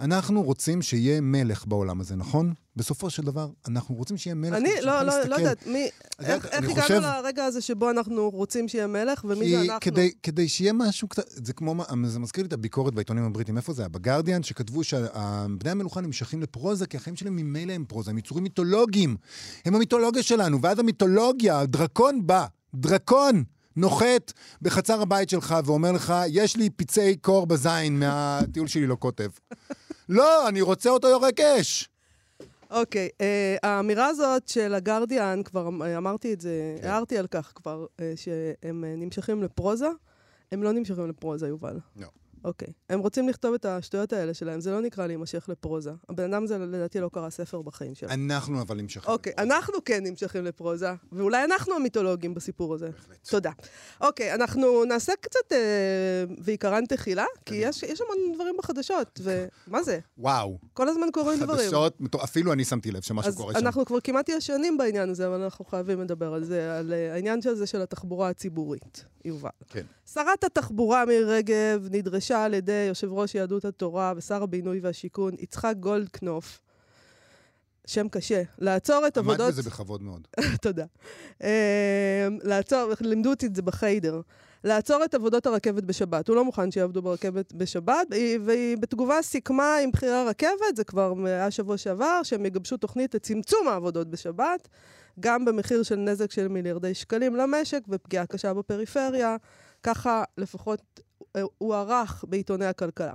אנחנו רוצים שיהיה מלך בעולם הזה, נכון? בסופו של דבר, אנחנו רוצים שיהיה מלך. אני לא, לא, להסתכל. לא יודעת, מי, איך, איך הגענו חושב- לרגע הזה שבו אנחנו רוצים שיהיה מלך, ומי זה אנחנו? כדי, כדי שיהיה משהו קצת, זה כמו, זה מזכיר לי את הביקורת בעיתונים הבריטים, איפה זה היה? בגרדיאן, שכתבו שבני המלוכה נמשכים לפרוזה, כי החיים שלהם ממילא הם פרוזה, הם יצורים מיתולוגיים. הם המיתולוגיה שלנו, ואז המיתולוגיה, הדרקון בא, דרקון! נוחת בחצר הבית שלך ואומר לך, יש לי פצעי קור בזין מהטיול שלי לא כותב. לא, אני רוצה אותו יורק אש. אוקיי, אה, האמירה הזאת של הגרדיאן, כבר אה, אמרתי את זה, כן. הערתי על כך כבר, אה, שהם אה, נמשכים לפרוזה. הם לא נמשכים לפרוזה, יובל. לא. אוקיי. הם רוצים לכתוב את השטויות האלה שלהם, זה לא נקרא להימשך לפרוזה. הבן אדם הזה לדעתי לא קרא ספר בחיים שלו. אנחנו אבל נמשכים. אוקיי, אנחנו כן נמשכים לפרוזה, ואולי אנחנו המיתולוגים בסיפור הזה. תודה. אוקיי, אנחנו נעשה קצת אה, ועיקרן תחילה, כי יש יש המון דברים בחדשות, ומה זה? וואו. כל הזמן קורים דברים. חדשות, אפילו אני שמתי לב שמשהו אז קורה שם. אנחנו כבר כמעט ישנים בעניין הזה, אבל אנחנו חייבים לדבר על זה, על אה, העניין של זה של התחבורה הציבורית, יובל. כן. שרת התחבורה מירי רגב נדרשה על ידי יושב ראש יהדות התורה ושר הבינוי והשיכון, יצחק גולדקנופ, שם קשה, לעצור את עמד עבודות... בזה בכבוד מאוד. תודה. אה, לעצור, לימדו אותי את זה בחיידר. לעצור את עבודות הרכבת בשבת. הוא לא מוכן שיעבדו ברכבת בשבת, והיא- בתגובה סיכמה עם בכירי הרכבת, זה כבר היה שבוע שעבר, שהם יגבשו תוכנית לצמצום העבודות בשבת, גם במחיר של נזק של מיליארדי שקלים למשק ופגיעה קשה בפריפריה. ככה לפחות הוערך בעיתוני הכלכלה.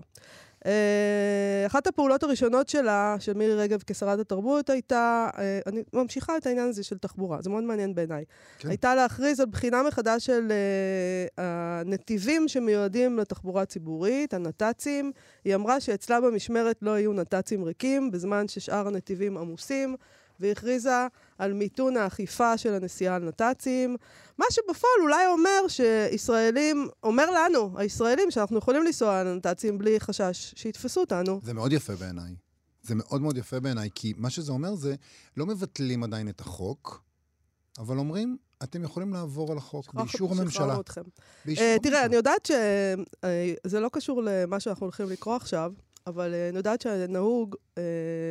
אה, אחת הפעולות הראשונות שלה, של מירי רגב כשרת התרבות, הייתה, אה, אני ממשיכה את העניין הזה של תחבורה, זה מאוד מעניין בעיניי. כן. הייתה להכריז על בחינה מחדש של אה, הנתיבים שמיועדים לתחבורה ציבורית, הנת"צים. היא אמרה שאצלה במשמרת לא יהיו נת"צים ריקים, בזמן ששאר הנתיבים עמוסים. והכריזה על מיתון האכיפה של הנסיעה על נת"צים, מה שבפועל אולי אומר שישראלים, אומר לנו, הישראלים, שאנחנו יכולים לנסוע על נת"צים בלי חשש שיתפסו אותנו. זה מאוד יפה בעיניי. זה מאוד מאוד יפה בעיניי, כי מה שזה אומר זה, לא מבטלים עדיין את החוק, אבל אומרים, אתם יכולים לעבור על החוק באישור הממשלה. באישור אה, תראה. אני יודעת שזה לא קשור למה שאנחנו הולכים לקרוא עכשיו, אבל אה, אני יודעת שנהוג אה,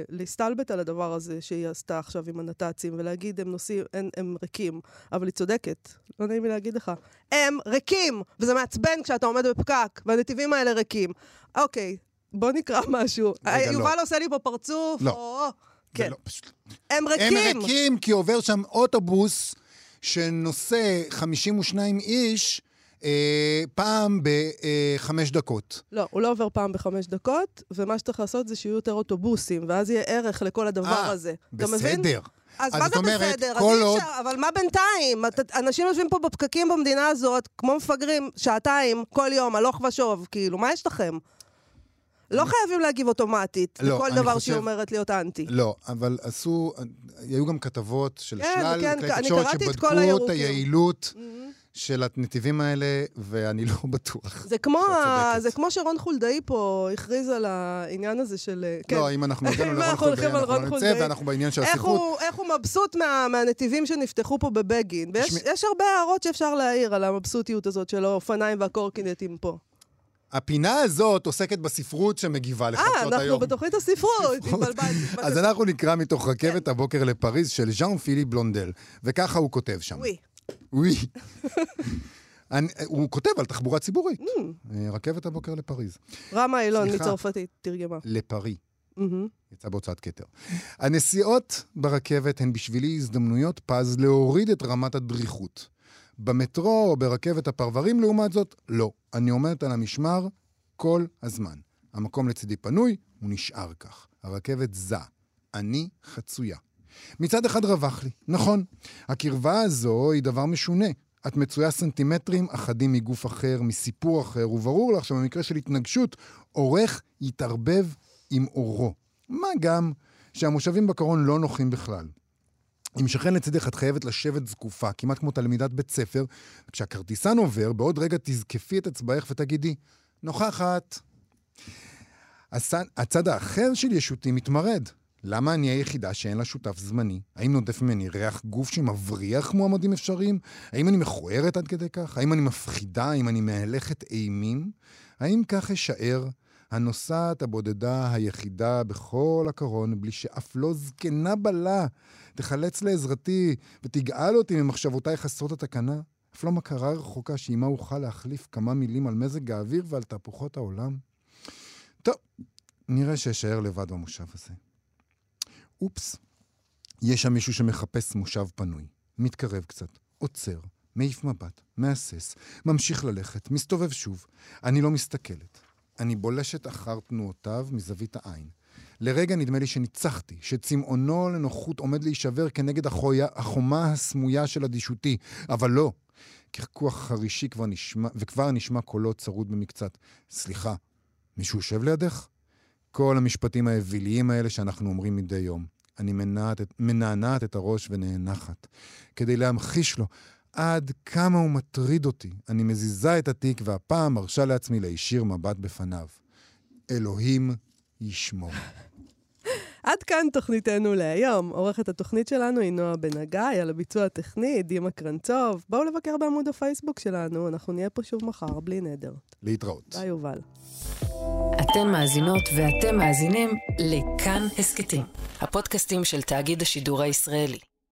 להסתלבט על הדבר הזה שהיא עשתה עכשיו עם הנת"צים, ולהגיד, הם נוסעים, הם, הם ריקים. אבל היא צודקת, לא נעים לי להגיד לך. הם ריקים! וזה מעצבן כשאתה עומד בפקק, והנתיבים האלה ריקים. אוקיי, בוא נקרא משהו. אה, לא. יובל עושה לי פה פרצוף. לא. או, כן. לא, פשוט... הם הם ריקים! ריקים כי עובר שם אוטובוס שנושא 52 איש אה, פעם בחמש דקות. לא, הוא לא עובר פעם בחמש דקות, ומה שצריך לעשות זה שיהיו יותר אוטובוסים, ואז יהיה ערך לכל הדבר אה, הזה. אתה מבין? בסדר. אז אז מה זה אומרת, בסדר? כל אז עוד- אפשר, אבל מה בינתיים? אנשים יושבים פה בפקקים במדינה הזאת, כמו מפגרים, שעתיים, כל יום, הלוך ושוב, כאילו, מה יש לכם? לא חייבים להגיב אוטומטית לא, לכל דבר חושב- שהיא אומרת להיות אנטי. לא, אבל עשו, היו גם כתבות של כן, שלל כן, כלי אני תקשורת שבדקו את. היעילות מהמם. של הנתיבים האלה, ואני לא בטוח. זה כמו, ה-. זה כמו שרון חולדאי פה הכריז על העניין הזה של... כן. לא, אם אנחנו הגענו לרון חולדאי, אנחנו לא חולדאי. ואנחנו בעניין של הספרות. איך הוא מבסוט מה, מהנתיבים שנפתחו פה בבגין. ויש יש הרבה הערות שאפשר להעיר על המבסוטיות הזאת של האופניים והקורקינטים פה. הפינה הזאת עוסקת בספרות שמגיבה אה, אנחנו היום. בתוכנית הספרות. התבלבלתי. אז אנחנו נקרא מתוך רכבת הבוקר לפריז של ז'אן פיליפ בלונדל, וככה הוא כותב שם. אני- הוא כותב על תחבורה ציבורית. Mm. אה, רכבת הבוקר לפריז. רמה אילון. מצרפתית תרגמה. לפרי. יצא בהוצאת כתר. הנסיעות ברכבת הן בשבילי הזדמנויות פז להוריד את רמת הדריכות. במטרו או ברכבת הפרברים, לעומת זאת, לא. אני עומדת על המשמר כל הזמן. המקום לצידי פנוי, הוא נשאר כך. הרכבת זע. אני חצויה. מצד אחד רווח לי, נכון. הקרבה הזו היא דבר משונה. את מצויה סנטימטרים אחדים מגוף אחר, מסיפור אחר, וברור לך שבמקרה של התנגשות, עורך יתערבב עם אורו. מה גם שהמושבים בקרון לא נוחים בכלל. אם שכן לצדך את חייבת לשבת זקופה, כמעט כמו תלמידת בית ספר, כשהכרטיסן עובר, בעוד רגע תזקפי את אצבעך ותגידי, נוכחת. הצד, הצד האחר של ישותי מתמרד. למה אני היחידה שאין לה שותף זמני? האם נודף ממני ריח גוף שמבריח מועמדים אפשריים? האם אני מכוערת עד כדי כך? האם אני מפחידה? האם אני מהלכת אימים? האם כך אשאר הנוסעת הבודדה היחידה בכל הקרון, בלי שאף לא זקנה בלה תחלץ לעזרתי ותגאל אותי ממחשבותיי חסרות התקנה? אף לא מכרה רחוקה שעימה אוכל להחליף כמה מילים על מזג האוויר ועל תהפוכות העולם? טוב, נראה שאשאר לבד במושב הזה. אופס, יש שם מישהו שמחפש מושב פנוי, מתקרב קצת, עוצר, מעיף מבט, מהסס, ממשיך ללכת, מסתובב שוב. אני לא מסתכלת. אני בולשת אחר תנועותיו מזווית העין. לרגע נדמה לי שניצחתי, שצמאונו לנוחות עומד להישבר כנגד החויה, החומה הסמויה של אדישותי, אבל לא. קרקוח חרישי כבר נשמע, וכבר נשמע קולות צרוד במקצת. סליחה, מישהו יושב לידך? כל המשפטים האוויליים האלה שאנחנו אומרים מדי יום. אני מנענעת את הראש ונאנחת. כדי להמחיש לו עד כמה הוא מטריד אותי, אני מזיזה את התיק והפעם מרשה לעצמי להישיר מבט בפניו. אלוהים ישמור. עד כאן תוכניתנו להיום. עורכת התוכנית שלנו היא נועה בן הגיא, על הביצוע הטכני, דימה קרנצוב. בואו לבקר בעמוד הפייסבוק שלנו, אנחנו נהיה פה שוב מחר, בלי נדר. להתראות. ביי, יובל. אתן מאזינות ואתם מאזינים לכאן הסכתים, הפודקאסטים של תאגיד השידור הישראלי.